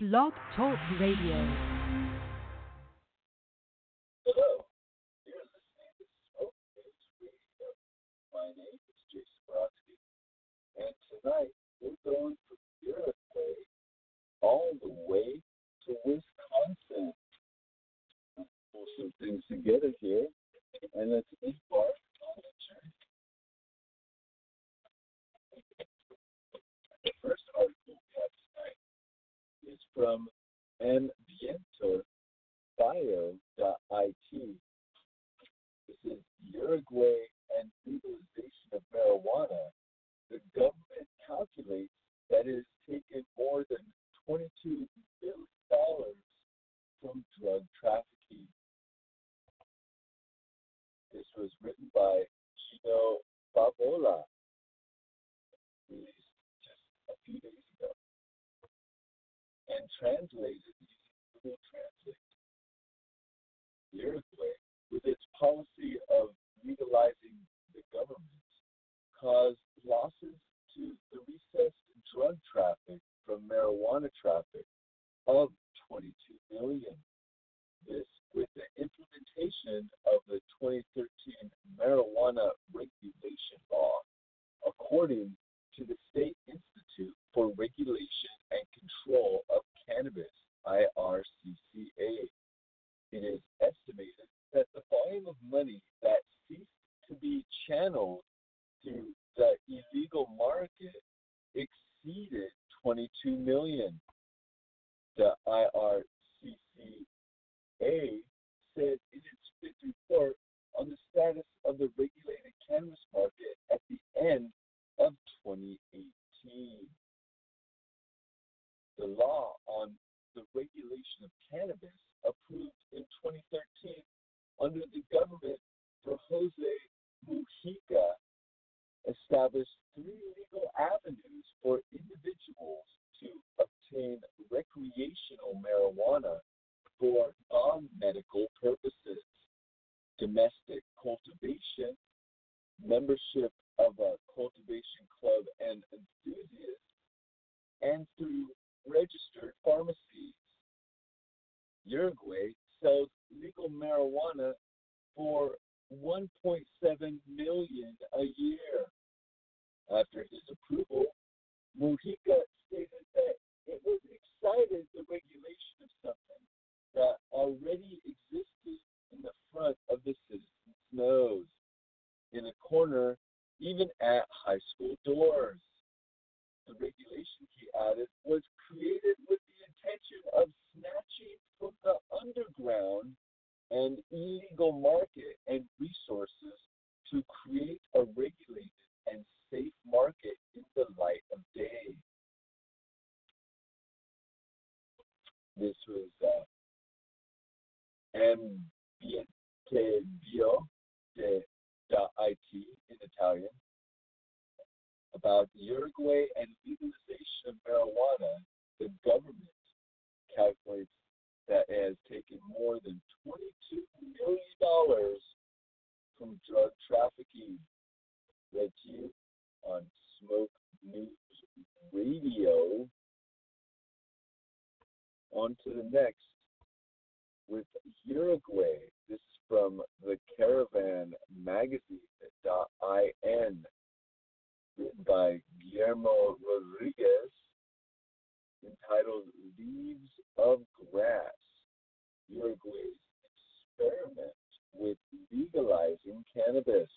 Blog Talk Radio. Hello. My name is Jason Brodsky, and tonight we're going from Uruguay all the way to Wisconsin. Let's pull some things together here, and let's embark on a journey. The first article we have tonight is from ambientorbio.it. This is Uruguay and legalization of marijuana. The government calculates that it has taken more than $22 billion from drug trafficking. This was written by Gino Favola, released just a few days and translated Google Translate. Uruguay, with its policy of legalizing the government, caused losses to the recessed drug traffic from marijuana traffic of 22 million. This with the implementation of the 2013 marijuana regulation law, according to the State Institute for Regulation Ambientebio de da IT in Italian about Uruguay and legalization of marijuana. The government calculates that it has taken more than $22 million from drug trafficking. To you on Smoke News Radio. On to the next with Uruguay. This is from the Caravan Magazine.in, written by Guillermo Rodriguez, entitled Leaves of Grass Uruguay's Experiment with Legalizing Cannabis.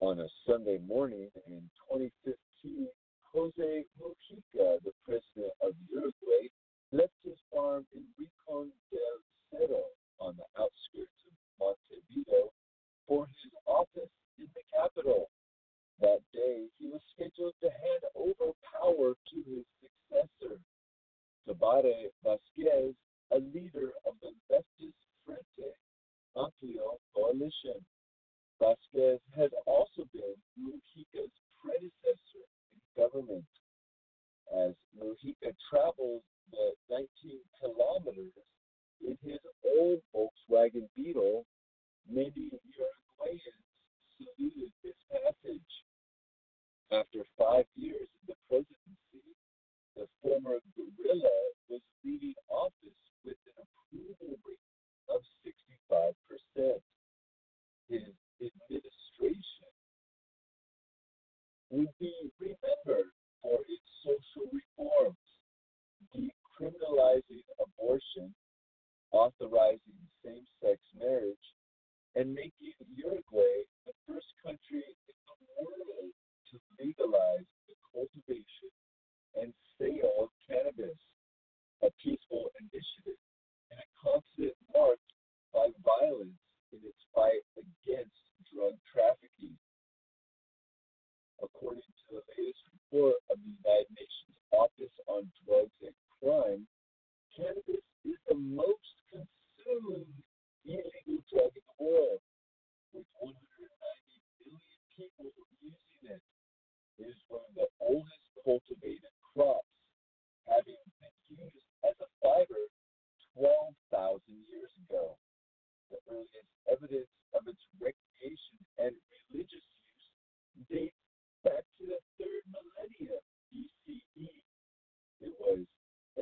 On a Sunday morning in 2015, Jose Mujica, the president of Uruguay, left his farm in Rincon del Cerro on the outskirts of Montevideo for his office in the capital. That day, he was scheduled to hand over power to his successor, Tabaré Vasquez, a leader of the leftist Frente Amplio coalition. Vasquez had also been Mujica's predecessor in government. As Mujica traveled the 19 kilometers in his old Volkswagen Beetle, many Uruguayans saluted this passage. After five years in the presidency, the former guerrilla was leaving office with an approval rate of 65%. His administration would be remembered for its social reforms, decriminalizing abortion, authorizing same sex marriage, and making Uruguay the first country in the world to legalize the cultivation and sale of cannabis, a peaceful initiative and a constant marked by violence in its fight against drug trafficking. According to the latest report of the United Nations Office on Drugs and Crime, cannabis is the most consumed illegal drug in the world, with 190 million people using it. It is one of the oldest cultivated crops, having been used as a fiber 12,000 years ago. The earliest evidence of its recreation and religious use dates back to the third millennium BCE. It was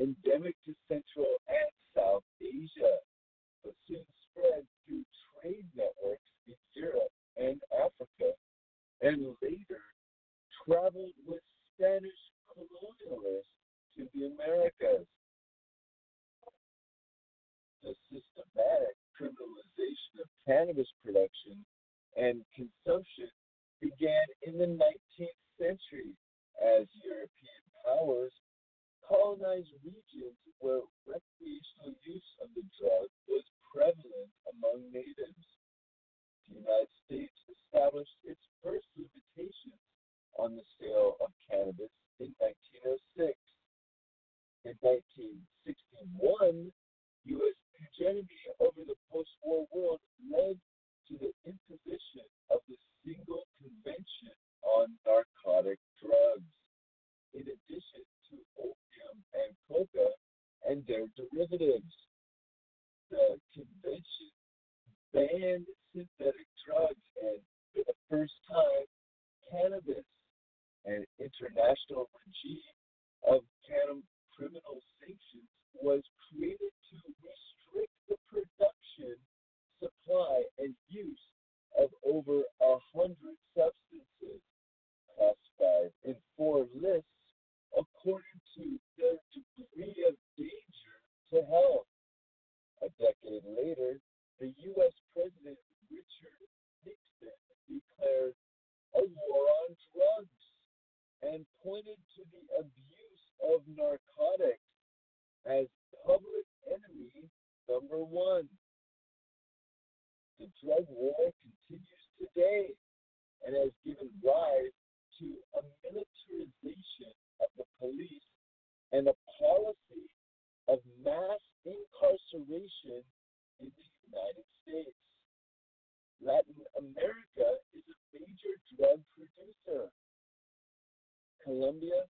endemic to Central and South Asia, but soon spread through trade networks in Europe and Africa, and later traveled with Spanish colonialists to the Americas. The systematic criminalization of cannabis production and consumption began in the 19th century as European powers colonized regions where recreational use of the drug was prevalent among natives. The United States established its first limitations on the sale of cannabis in 1906. In 1961, U.S. hegemony over the post-war world led to the imposition of the Single Convention on Narcotic Drugs, in addition to opium and coca and their derivatives. The convention banned synthetic drugs and, for the first time, cannabis. An international regime of cannabis criminal sanctions was created to restrict the production, supply, and use of over a hundred substances classified in four lists according to their degree of danger to health. A decade later, the U.S. President Richard Nixon declared a war on drugs and pointed to the abuse of narcotics as public enemy number one. The drug war continues today and has given rise to a militarization of the police and a policy of mass incarceration in the United States. Latin America is a major drug producer. Colombia,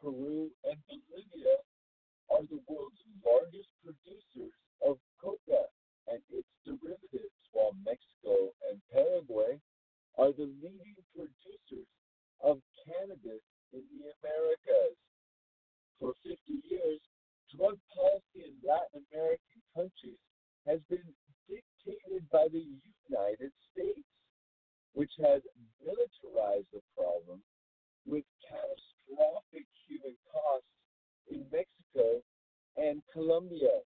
Peru, and Bolivia are the world's largest producers of coca and its derivatives, while Mexico and Paraguay are the leading producers of cannabis in the Americas. For 50 years, drug policy in Latin American countries has been dictated by the United States, which has militarized the problem with catastrophic human costs in Mexico and Colombia.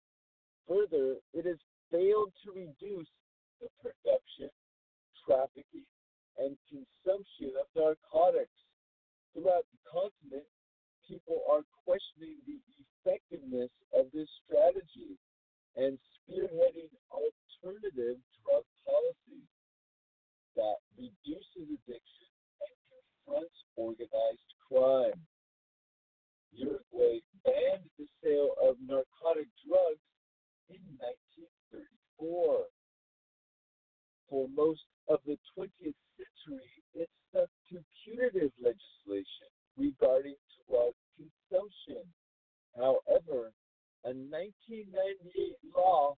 Further, it has failed to reduce the production, trafficking, and consumption of narcotics. Throughout the continent, people are questioning the effectiveness of this strategy and spearheading alternative drug policies that reduces addiction and confronts organized crime. Uruguay banned the sale of narcotic drugs in 1934. For most of the 20th century, it stuck to punitive legislation regarding drug consumption. However, a 1998 law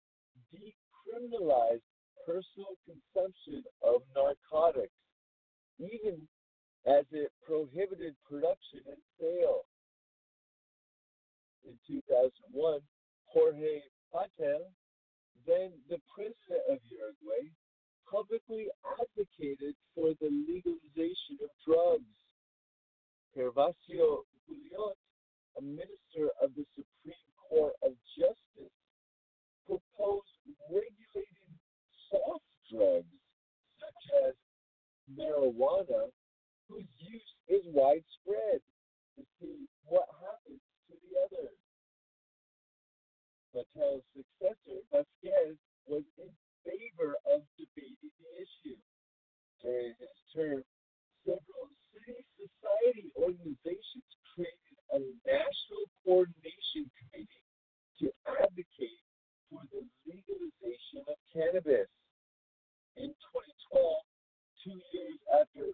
decriminalized personal consumption of narcotics, even as it prohibited production and sale in 2001, Jorge Batlle, then the president of Uruguay, publicly advocated for the legalization of drugs. Gervasio Guillot, a minister of the Supreme Court of Justice, proposed regulating soft drugs such as marijuana, whose use is widespread. See what happens together. But successor, Vasquez, was in favor of debating the issue. During his term, several city society organizations created a national coordination committee to advocate for the legalization of cannabis. In 2012, two years after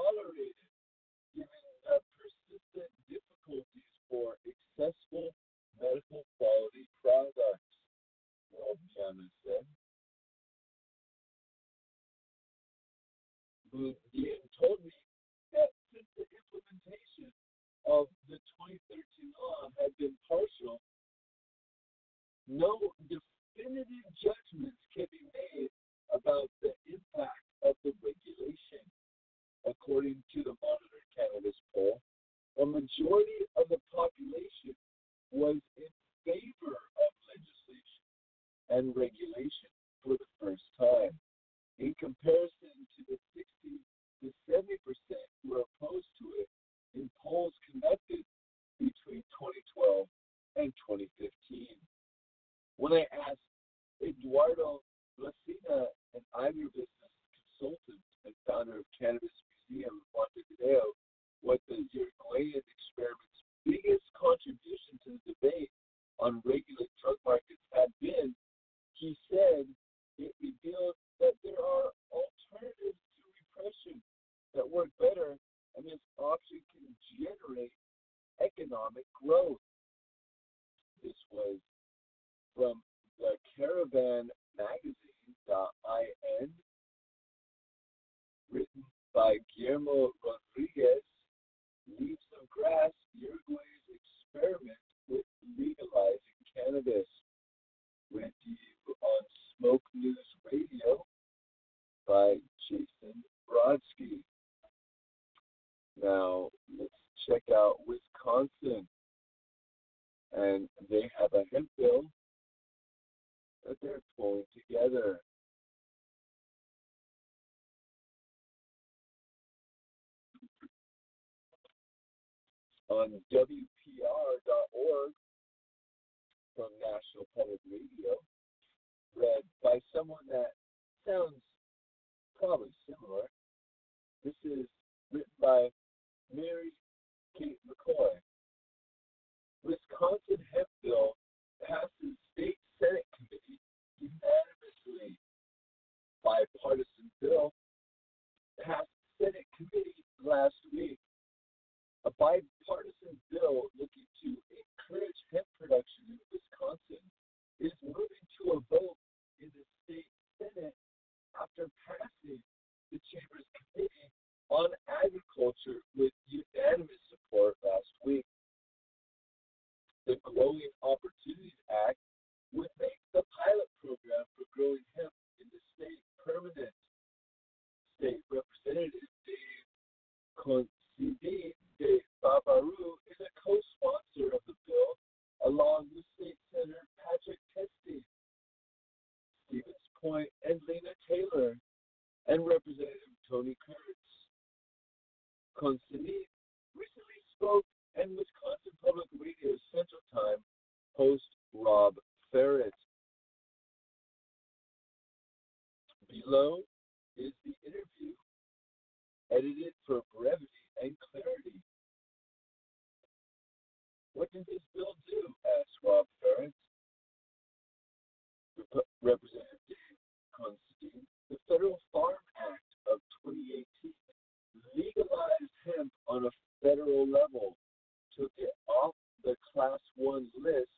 tolerated giving uh, persistent difficulties for accessible medical quality products. Well, said. Who told me that since the implementation of the 2013 law had been partial, no definitive judgments can be made about the impact of the regulation according to the Monitor Cannabis poll, a majority of the population was in favor of legislation and regulation for the first time, in comparison to the 60 to 70 percent who were opposed to it in polls conducted between 2012 and 2015. When I asked Eduardo Blasina, an Ivor business consultant and founder of Cannabis Museum Montevideo the Uruguayan experiment's biggest contribution to the debate on regulated drug markets had been, he said, it revealed that there are alternatives to repression that work better, and this option can generate economic growth. This was from the Caravan magazine.in, written Guillermo Rodriguez, Leaves of Grass, Uruguay's experiment with legalizing cannabis. With you on Smoke News Radio by Jason Brodsky. Now, let's check out Wisconsin. And they have a hemp bill that they're pulling together. On WPR.org from National Public Radio, read by someone that sounds probably similar. This is written by Mary Kate McCoy. Wisconsin hemp bill passes state Senate committee unanimously. Bipartisan bill passed Senate committee last week. A bipartisan bill looking to encourage hemp production in Wisconsin is moving to a vote in the state Senate after passing the Chamber's Committee on Agriculture with unanimous support last week. The Growing Opportunities Act would make the pilot program for growing hemp in the state permanent. State Representative Dave Considine de Baraboo is a co-sponsor of the bill, along with State Senator Patrick Testin, Stevens Point, and Lena Taylor, and Representative Tony Kurtz. Considine recently spoke and Wisconsin Public Radio Central Time host Rob Ferrett. Below is the interview, edited for brevity and clarity. What does this bill do? asked Rob Ferrett. Rep- Representative Constantine. The Federal Farm Act of 2018 legalized hemp on a federal level took it off the class one list,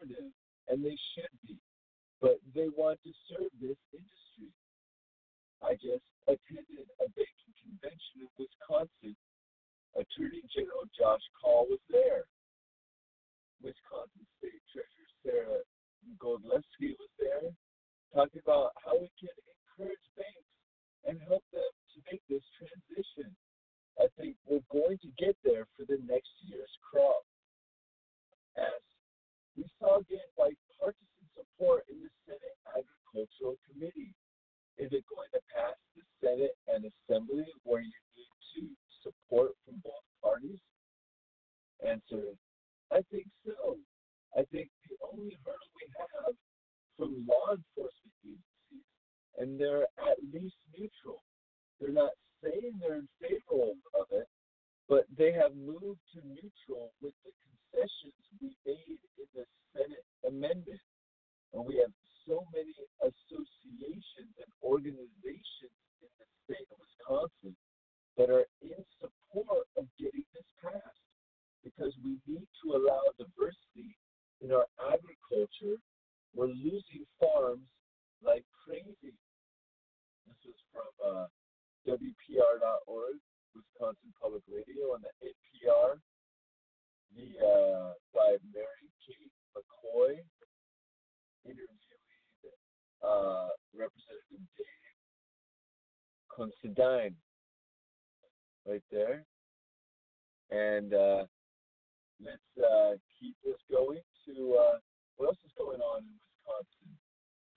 conservative, and they should be, but they want to serve this industry. I just attended a banking convention in Wisconsin. Attorney General Josh Kaul was there. Wisconsin State Treasurer Sarah Godlewski was there, talking about how we can encourage banks and help them to make this transition. I think we're going to get there for the next year's crop. As we saw again bipartisan support in the Senate Agricultural Committee. Is it going to pass the Senate and Assembly where you need to support from both parties? Answer, I think so. I think the only hurdle we have from law enforcement agencies, and they're at least neutral. They're not saying they're in favor of it, but they have moved to neutral with the concessions we made in the Senate amendment. And we have so many associations and organizations in the state of Wisconsin that are in support of getting this passed because we need to allow diversity in our agriculture. We're losing farms like crazy. This is from uh, WPR.org, Wisconsin Public Radio, and the NPR, the uh, by Mary Kate McCoy, interviewing uh, Representative Dave Considine, right there. And uh, let's uh, keep this going to uh, what else is going on in Wisconsin?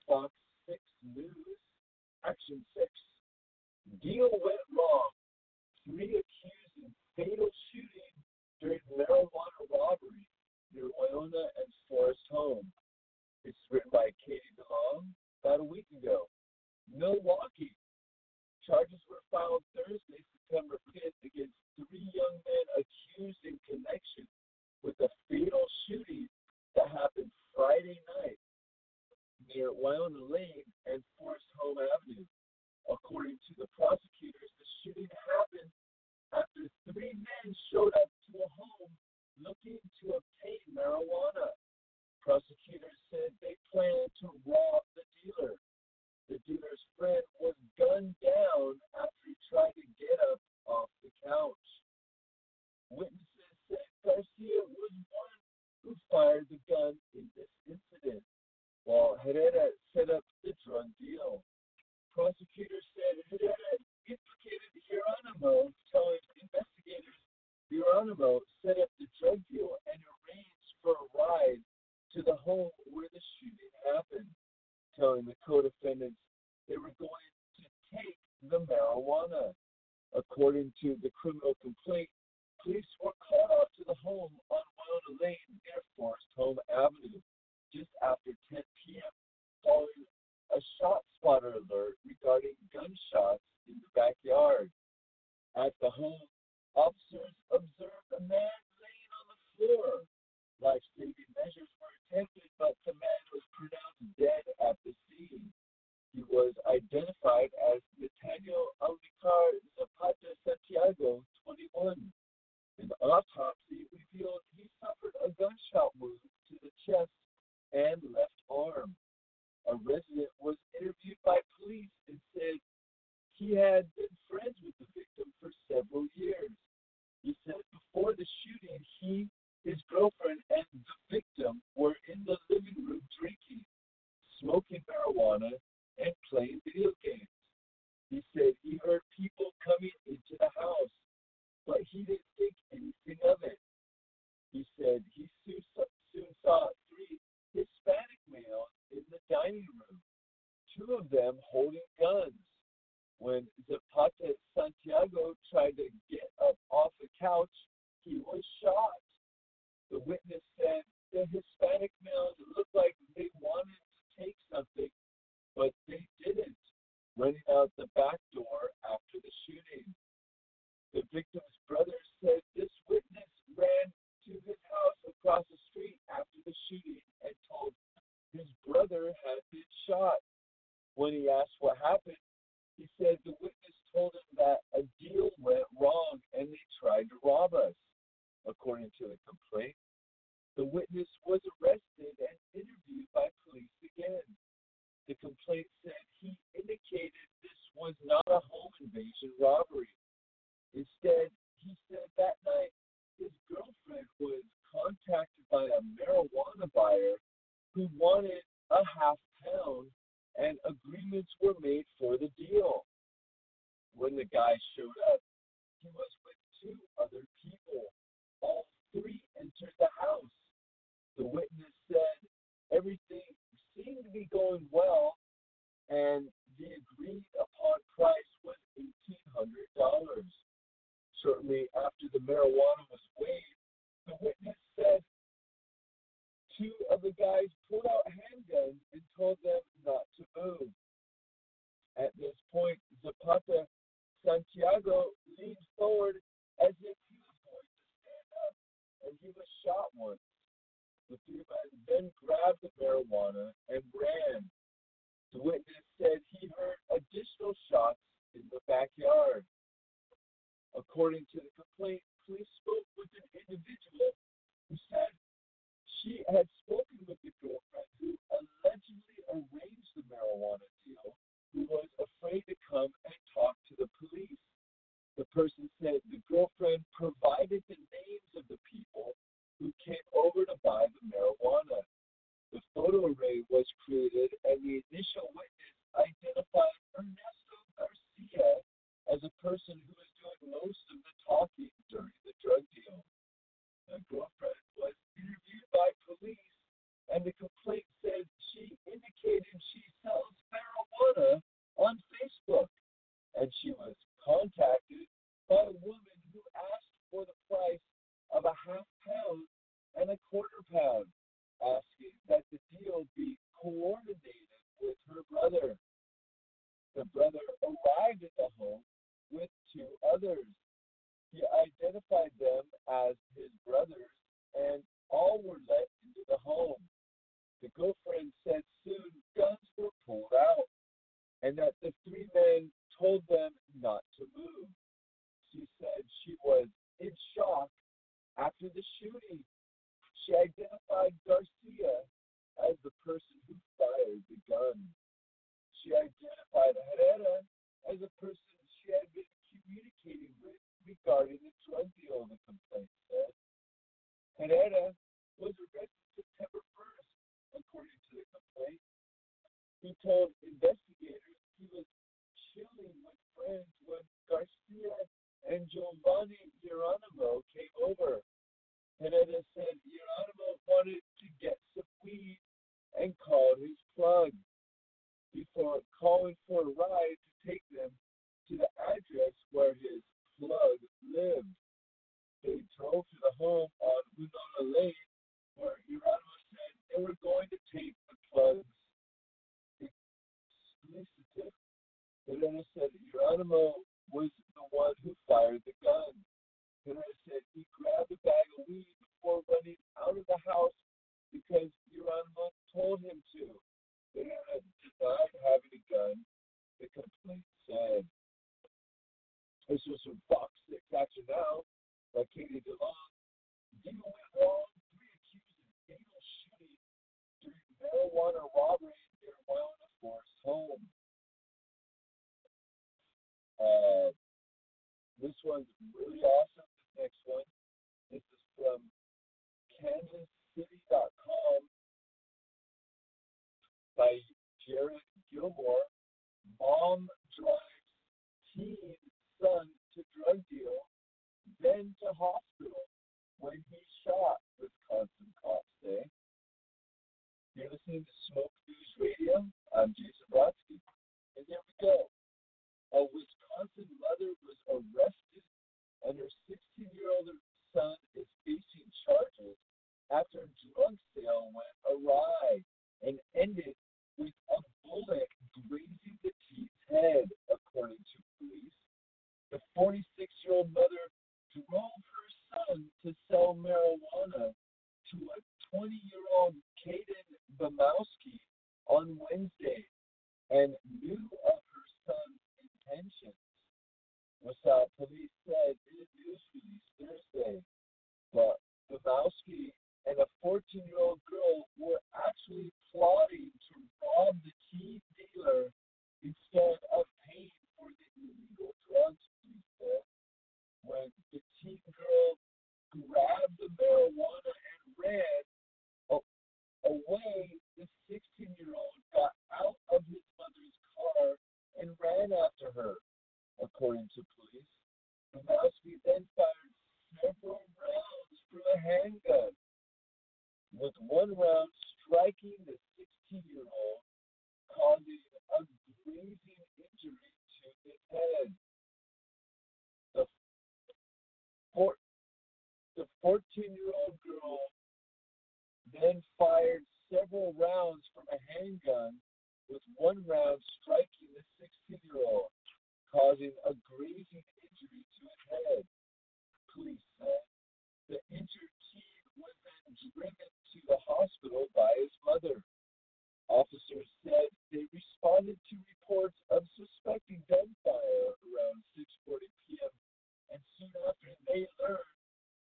Fox 6 News, Action 6. Deal went wrong. Three accused in fatal shooting during marijuana robbery near Wyona and Forest Home. It's written by Katie DeLong about a week ago. Milwaukee. Charges were filed Thursday, September 5th against three young men accused in connection with a fatal shooting that happened Friday night near Wyona Lane and Forest Home Avenue. According to the prosecutors, the shooting happened after three men showed up to a home looking to obtain marijuana. Prosecutors said they planned to rob the dealer. The dealer's friend was gunned down after he tried to get up off the couch. Witnesses said Garcia was one who fired the gun in this incident, while Herrera set up the drug deal. Prosecutors said Herrera implicated Hieronymo, telling investigators Hieronymo set up the drug deal and arranged for a ride to the home where the shooting happened, telling the co-defendants they were going to take the marijuana. According to the criminal complaint, police were called out to the home on Wyona Lane near Forest Home Avenue just after 10 p.m. following a shot spotter alert regarding gunshots in the backyard. At the home, officers observed a man laying on the floor. Life-saving measures were attempted, but the man was pronounced dead at the scene. He was identified as Nathaniel Alvicar Zapata Santiago, 21. An autopsy revealed he suffered a gunshot wound to the chest and left arm. A resident was interviewed by police and said he had been friends with the victim for several years. He said before the shooting, he, his girlfriend, and the victim were in the living room drinking, smoking marijuana, and playing video games. He said he heard people coming into the house, but he didn't think anything of it. He said he soon saw, soon saw three Hispanic males in the dining room, two of them holding guns. When Zapata Santiago tried to get up off the couch, he was shot. The witness said the Hispanic males looked like they wanted to take something, but they didn't. Running out the back door after the shooting. The victim's brother said this witness ran to his house across the street after the shooting and told his brother had been shot. When he asked what happened, he said the witness told him that a deal went wrong and they tried to rob us. According to the complaint, the witness was arrested and interviewed by police again. The complaint said he indicated this was not a home invasion robbery. Instead, he said that night his girlfriend was contacted by a marijuana buyer who wanted a half pound and agreements were made for the deal. When the guy showed up, he was with two other people. All three entered the house. The witness said everything seemed to be going well and the agreed upon price was $1,800. Shortly after the marijuana was weighed, the witness said two of the guys pulled out handguns and told them not to move. At this point, Zapata Santiago leaned forward as if he was going to stand up, and he was shot once. The three men then grabbed the marijuana and ran. The witness said he heard additional shots in the backyard. According to the complaint, police spoke with an individual who said she had spoken with the girlfriend who allegedly arranged the marijuana deal, who was afraid to come and talk to the police. The person said the girlfriend provided the names of the people who came over to buy the marijuana. The photo array was created, and the initial witness identified Ernesto Garcia as a person who was doing most of the talking during the drug deal. The girlfriend was interviewed by police, and the complaint said she indicated she sells marijuana on Facebook, and she was contacted by a woman who asked for the price of a half pound and a quarter pound, asking that the deal be coordinated with her brother. The brother arrived at the home with two others. He identified them as his brothers, and all were let into the home. The girlfriend said soon guns were pulled out, and that the three men told them not to move. She said she was in shock after the shooting. She identified Garcia as the person who fired the gun. She identified Herrera as a person she had been communicating with regarding the drug deal, the complaint said. Herrera was arrested September 1st, according to the complaint. He told investigators he was chilling with friends when Garcia and Giovanni Geronimo came over. Herrera said Geronimo wanted to get some weed and called his plug before calling for a ride to take them to the address where his plug lived. They drove to the home on Winona Lane where Geronimo said they were going to take the plug's exclusive. Herrera said Geronimo was the one who fired the gun. Herrera said he grabbed a bag of weed before running out of the house because Geronimo told him to. Herrera denied having a gun, the complaint said. This was from Fox 6 Action Now by Katie DeLong. Deal went wrong. Three accused of fatal shooting during marijuana robbery near Wyoming Forest home. Uh, this one's really awesome. This next one. This is from KansasCity.com by Jared Gilmore. Mom drives teen son to drug deal, then to hospital when he's shot, Wisconsin cops say. You're listening to Smoke News Radio. I'm Jason Brodsky. And here we go. A Wisconsin mother was arrested and her 16 year old son is facing charges after a drug sale went awry and ended with a bullet and knew of her son's intentions. Wausau police said in a news release Thursday, but Bobowski and a 14-year-old girl were actually plotting to rob the teen dealer instead of paying for the illegal drugs, police said. When the teen girl grabbed the marijuana and ran away, the 16-year-old got out of his mother's car and ran after her, according to police. Bobowski then fired several rounds from a handgun, with one round striking the 16-year-old, causing a grazing injury to his head. The, four, the 14-year-old girl then fired several rounds from a handgun, with one round striking the 16-year-old, causing a grazing injury to his head. Police said the injured teen was then driven to the hospital by his mother. Officers said they responded to reports of suspecting gunfire around 6:40 p.m. and soon after they learned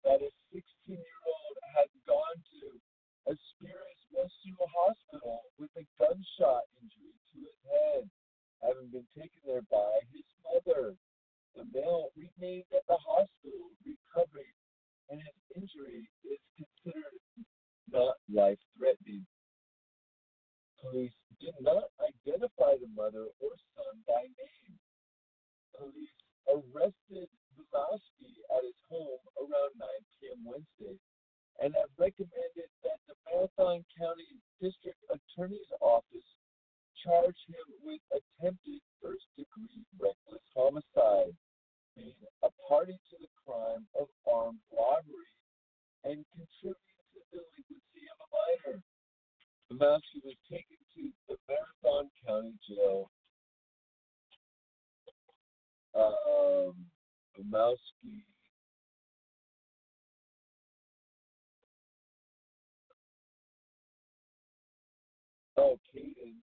that a 16-year-old had gone to a Spears Western Hospital with a gunshot injury head, having been taken there by his mother. The male remained at the hospital recovering, and his injury is considered not life threatening. Police did not identify the mother or son by name. Police arrested Bobowski at his home around 9 p.m. Wednesday and have recommended that the Marathon County District Attorney's Office charge him with attempted first degree reckless homicide, being a party to the crime of armed robbery and contributing to the delinquency of a minor. Bobowski was taken to the Marathon County Jail. Um, Bobowski Oh, Caden.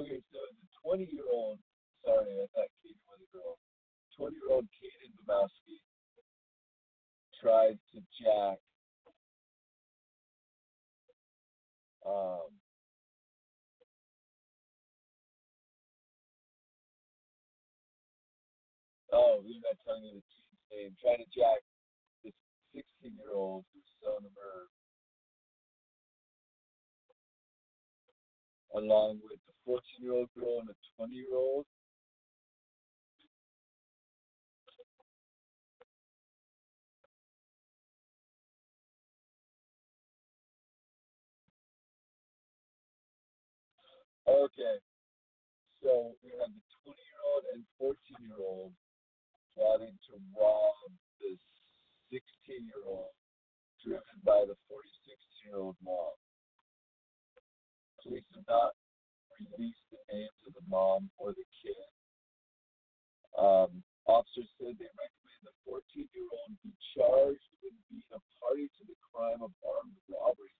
Okay, so the 20 year old, sorry, I thought Caden was a girl. 20 year old Caden Bobowski tried to jack um, oh, you're not telling me the team's name. Trying to jack this 16 year old who's selling the murder along with 14 year old girl and a 20 year old. Okay, so we have the 20 year old and 14 year old plotting to rob the 16 year old, driven by the 46 year old mom. Police have not released the names of the mom or the kid. Um, officers said they recommend the 14 year old be charged with being a party to the crime of armed robbery,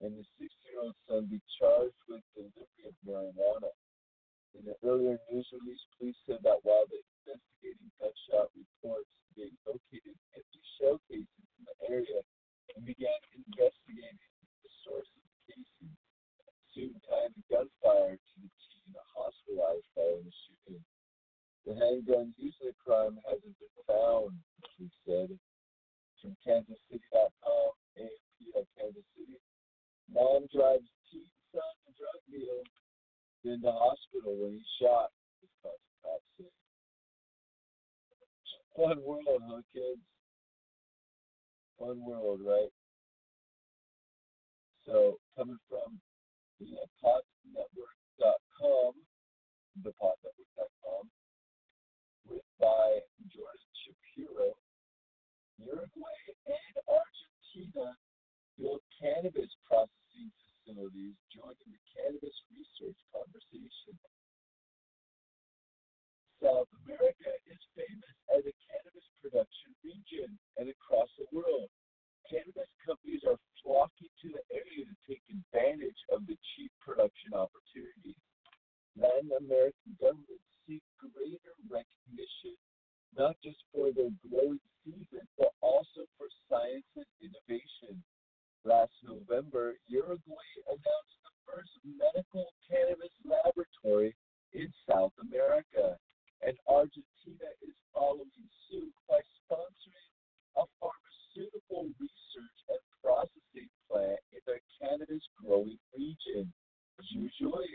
and the 6 year old son be charged with delivery of marijuana. In an earlier news release, police said that while they investigating gunshot reports, they located empty shell cases in the area and began investigating the source of the casing soon tied the gunfire to the teen hospitalized following the shooting. The handgun used in the crime hasn't been found, he said. From KansasCity.com, AFP of Kansas City. Mom drives teen son to drug deal, then to hospital when he's shot, Wisconsin cops. Fun world, huh, kids? Fun world, right? So, coming from the potnetwork.com, thepotnetwork.com, written by Jordan Shapiro. Uruguay and Argentina build cannabis processing facilities, joining the cannabis research conversation. South America is famous as a cannabis production region and across the world. Cannabis companies are flocking to the area to take advantage of the cheap production opportunities. Latin American governments seek greater recognition, not just for their growing season, but also for science and innovation. Last November, Uruguay announced the first medical cannabis laboratory in South America, and Argentina is following suit by sponsoring a pharmaceutical research and processing plant in their cannabis growing region. Jujuy,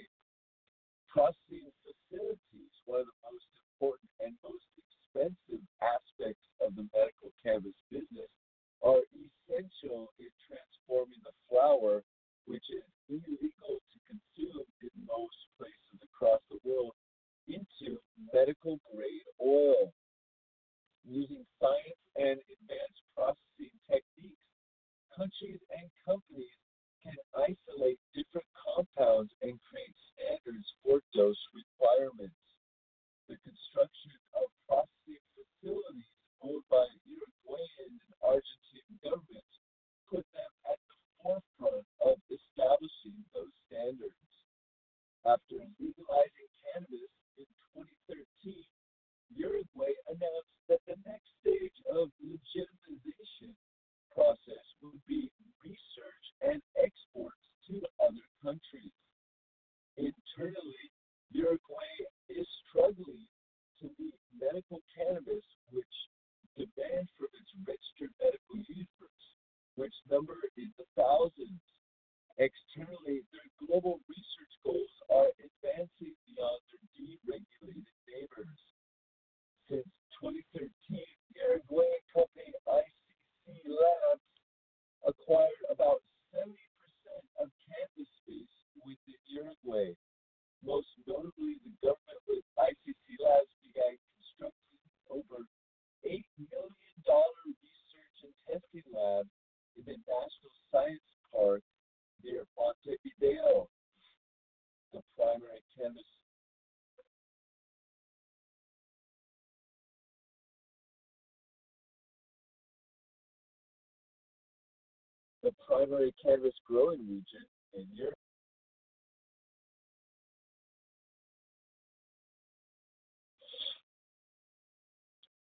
the primary cannabis growing region in Europe.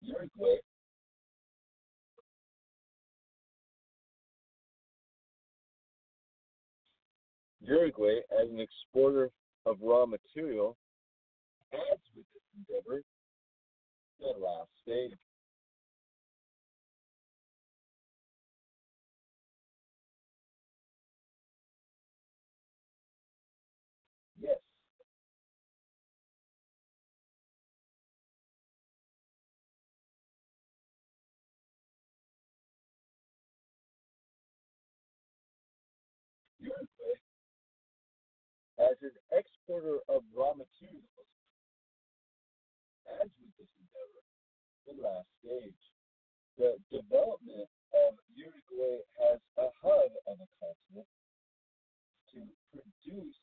Uruguay Uruguay, as an exporter of raw material, adds with this endeavor the last stage. As an exporter of raw materials, adds with this endeavor the last stage. The development of Uruguay as a hub on the continent to produce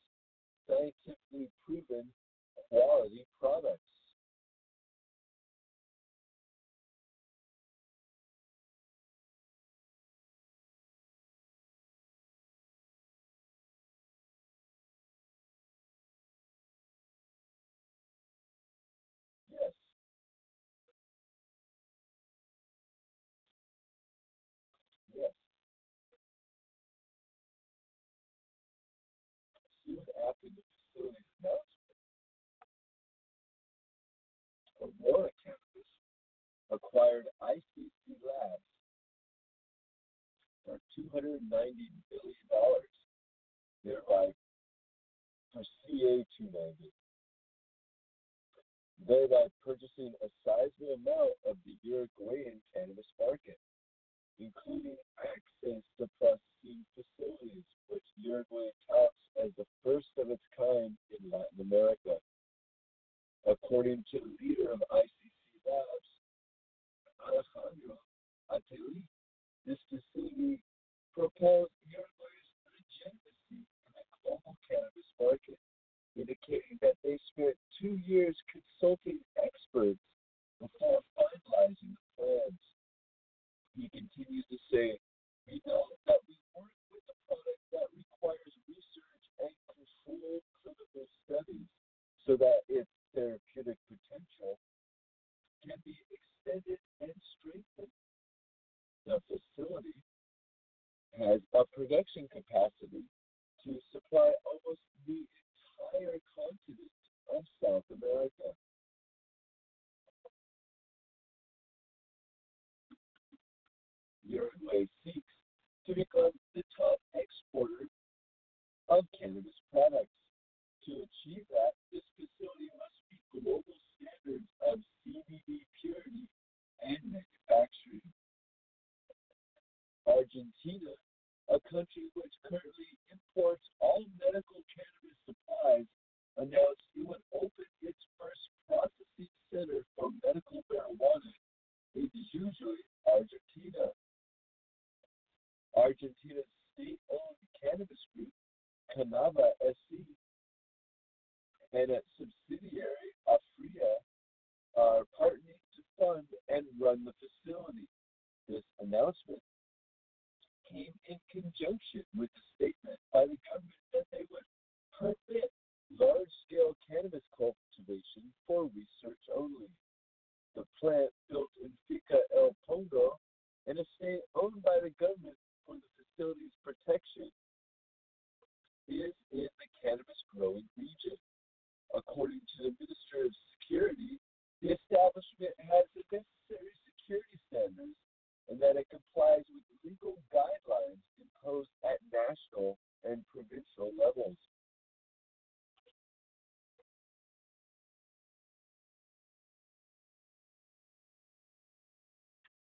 scientifically proven quality products. Acquired ICC Labs for $290 million, thereby for CA 290, thereby purchasing a sizable amount of the Uruguayan cannabis market, including access to processing facilities, which Uruguay touts as the first of its kind in Latin America. According to the leader of ICC Labs, Alejandro Ateli is to see proposed Uruguay's legitimacy in the global cannabis market, indicating that they spent two years consulting experts before finalizing the plans. He continues to say, We know that we work with a product that requires research and controlled clinical studies so that its therapeutic potential can be extended extended and strengthened. The facility has a production capacity to supply almost the entire continent of South America. Uruguay seeks to become the top exporter of cannabis products. To achieve that, this facility must meet global standards of CBD purity and manufacturing. Argentina, a country which currently imports all medical cannabis supplies, announced it would open its first processing center for medical marijuana in Jujuy Argentina. Argentina's state-owned cannabis group, Cannava SC, and its subsidiary, Aphria, are partnering fund and run the facility. This announcement came in conjunction with the statement by the government that they would permit large-scale cannabis cultivation for research only. The plant built in Finca El Pongo, an estate owned by the government for the facility's protection, is in the cannabis growing region. According to the Minister of Security, the establishment has the necessary security standards and that it complies with legal guidelines imposed at national and provincial levels.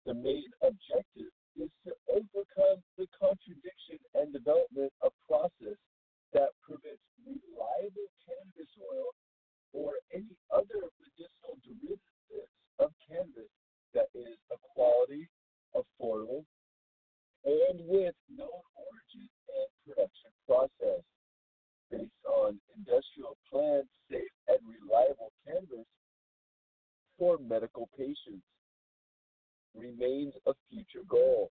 The main objective is to overcome the contradiction and development of process that prevents reliable cannabis oil or any other medicinal derivatives of cannabis that is a quality, affordable, and with known origin and production process based on industrial plants, safe and reliable cannabis for medical patients remains a future goal,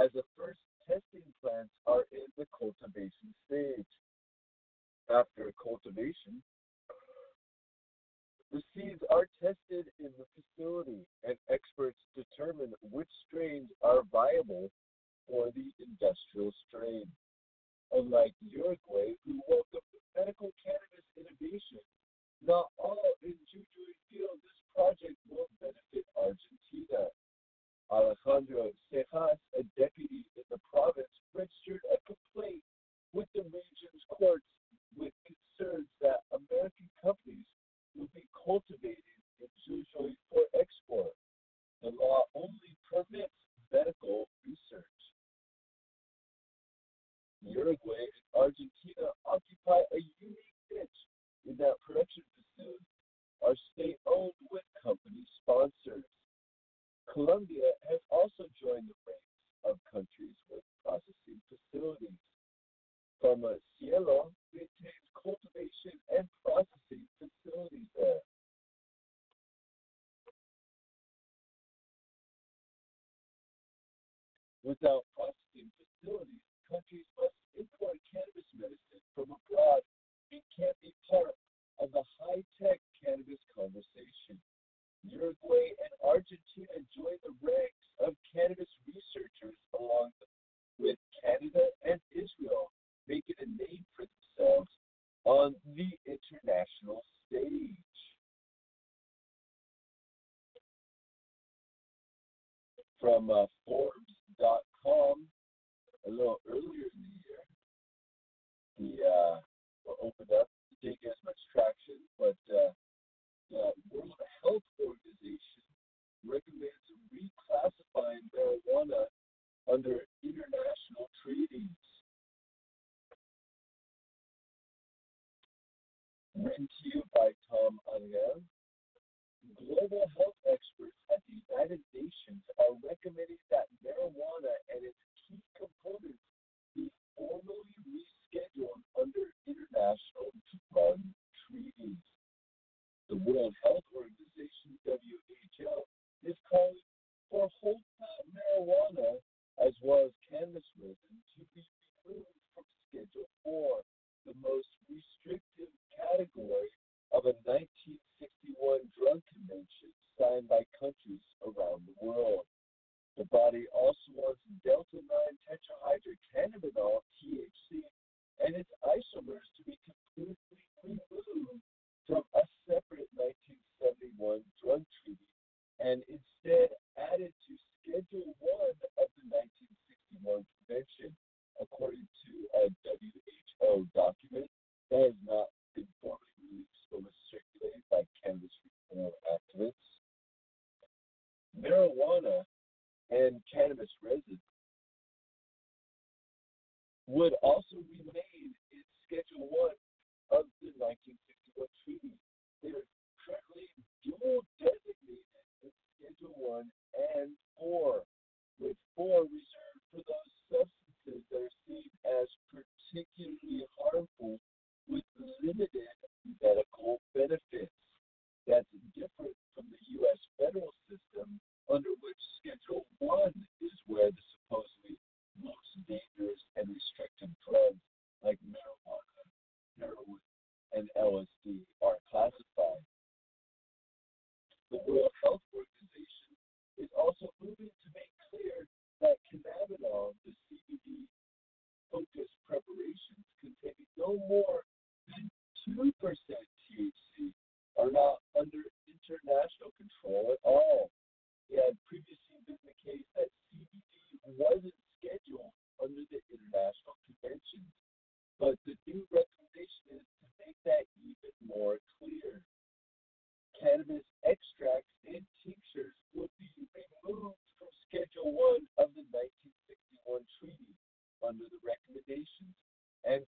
as the first testing plants are in the cultivation stage. After cultivation, the seeds are tested in the facility, and experts determine which strains are viable for the industrial strain. Unlike Uruguay, who welcomed medical cannabis innovation, not all in Jujuy feel this project will benefit Argentina. Alejandro Cejas, a deputy in the province, registered a complaint with the region's courts with concerns that American companies will be cultivated in Jujuy for export. The law only permits medical research. Uruguay and Argentina occupy a unique niche in that production facilities are state-owned with company sponsors. Colombia has also joined the ranks of countries with processing facilities. From a Cielo maintains cultivation and processing facilities there. Without processing facilities, countries must import cannabis medicine from abroad and can't be part of the high-tech cannabis conversation. Uruguay and Argentina joined the ranks of cannabis researchers along with Canada and Israel, making a name for themselves on the international stage. From uh, Forbes.com, a little earlier in the year, the uh, opened up, didn't get as much traction, but uh, the World Health Organization recommends reclassifying marijuana under international treaties. Written to you by Tom Angell. Global health experts at the United Nations are recommending that marijuana and its key components be formally rescheduled under international drug treaties. The World Health Organization, WHO, is calling for whole plant marijuana as well as cannabis resin to be removed from Schedule 4, the most restrictive category of a 1961 and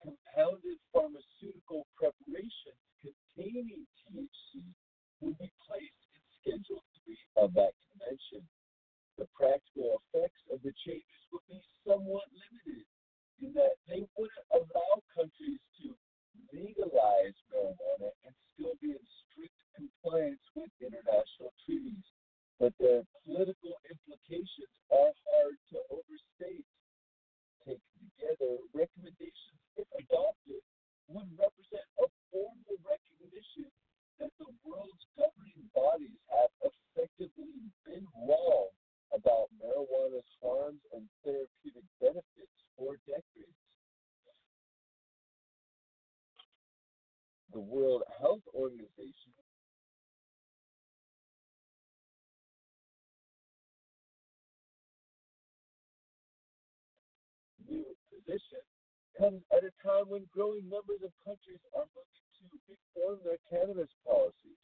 comes at a time when growing numbers of countries are looking to reform their cannabis policies,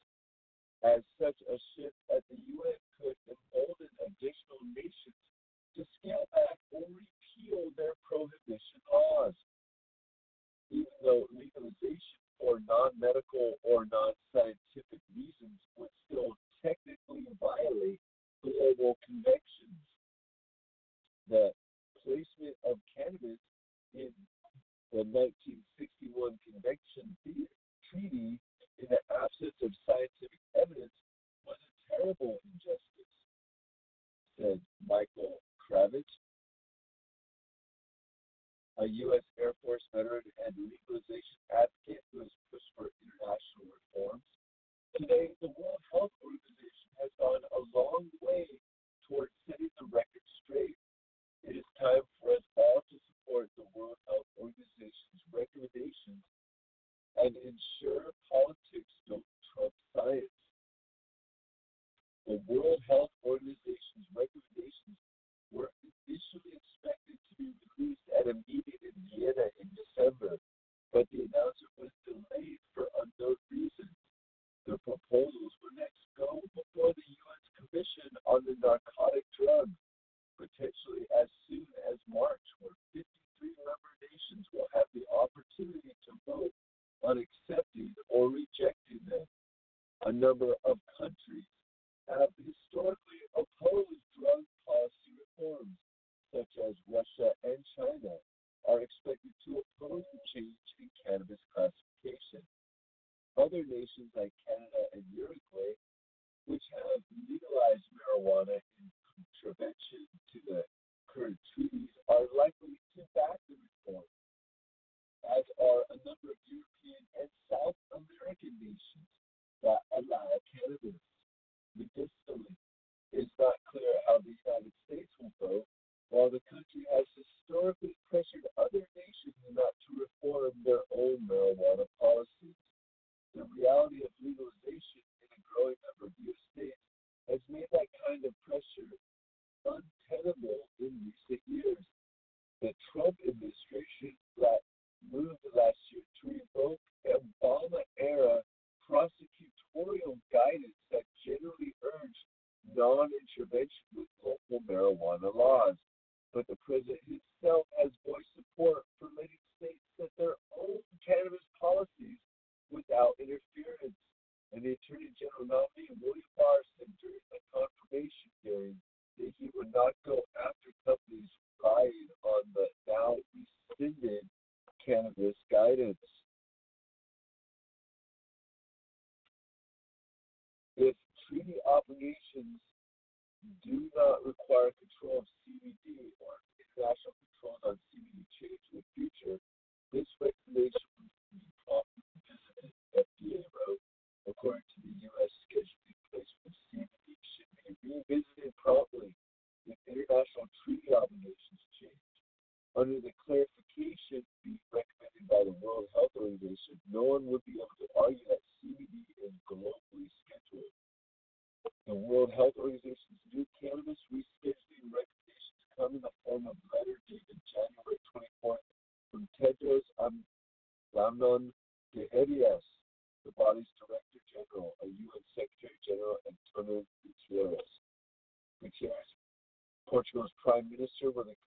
as such a shift at the UN could embolden additional nations to scale back or repeal their prohibition laws. Even though legalization for non medical or non scientific reasons would still technically violate global conventions. The placement of cannabis in the 1961 Convention Treaty, in the absence of scientific evidence, was a terrible injustice, said Michael Krawitz, a U.S. Air Force veteran and legalization advocate who has pushed for international reforms. Today, the world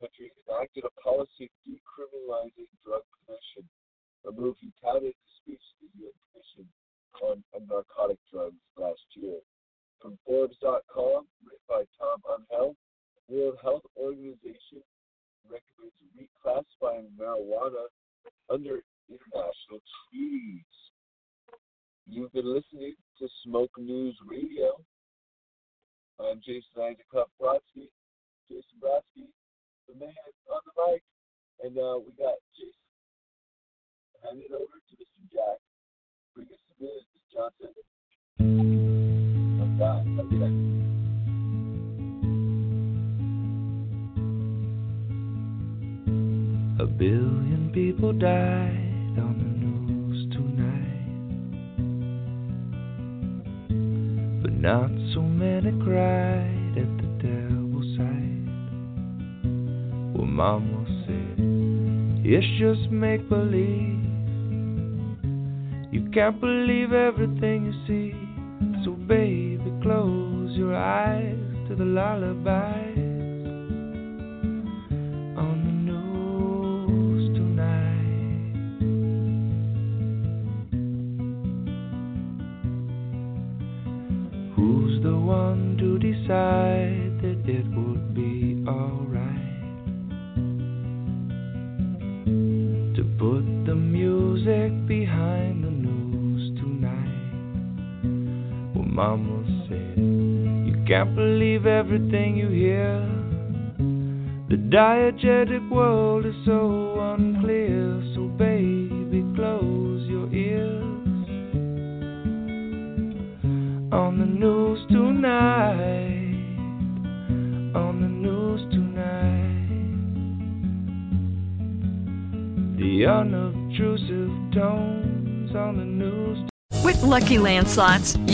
country billion people died on the news tonight, but not so many cried at the devil's side. Well, Mama said, It's just make believe. You can't believe everything you see, so baby, close your eyes to the lullabies everything you hear. The diegetic world is so unclear, so baby, close your ears. On the news tonight, on the news tonight, the unobtrusive tones on the news. With Lucky Land slots,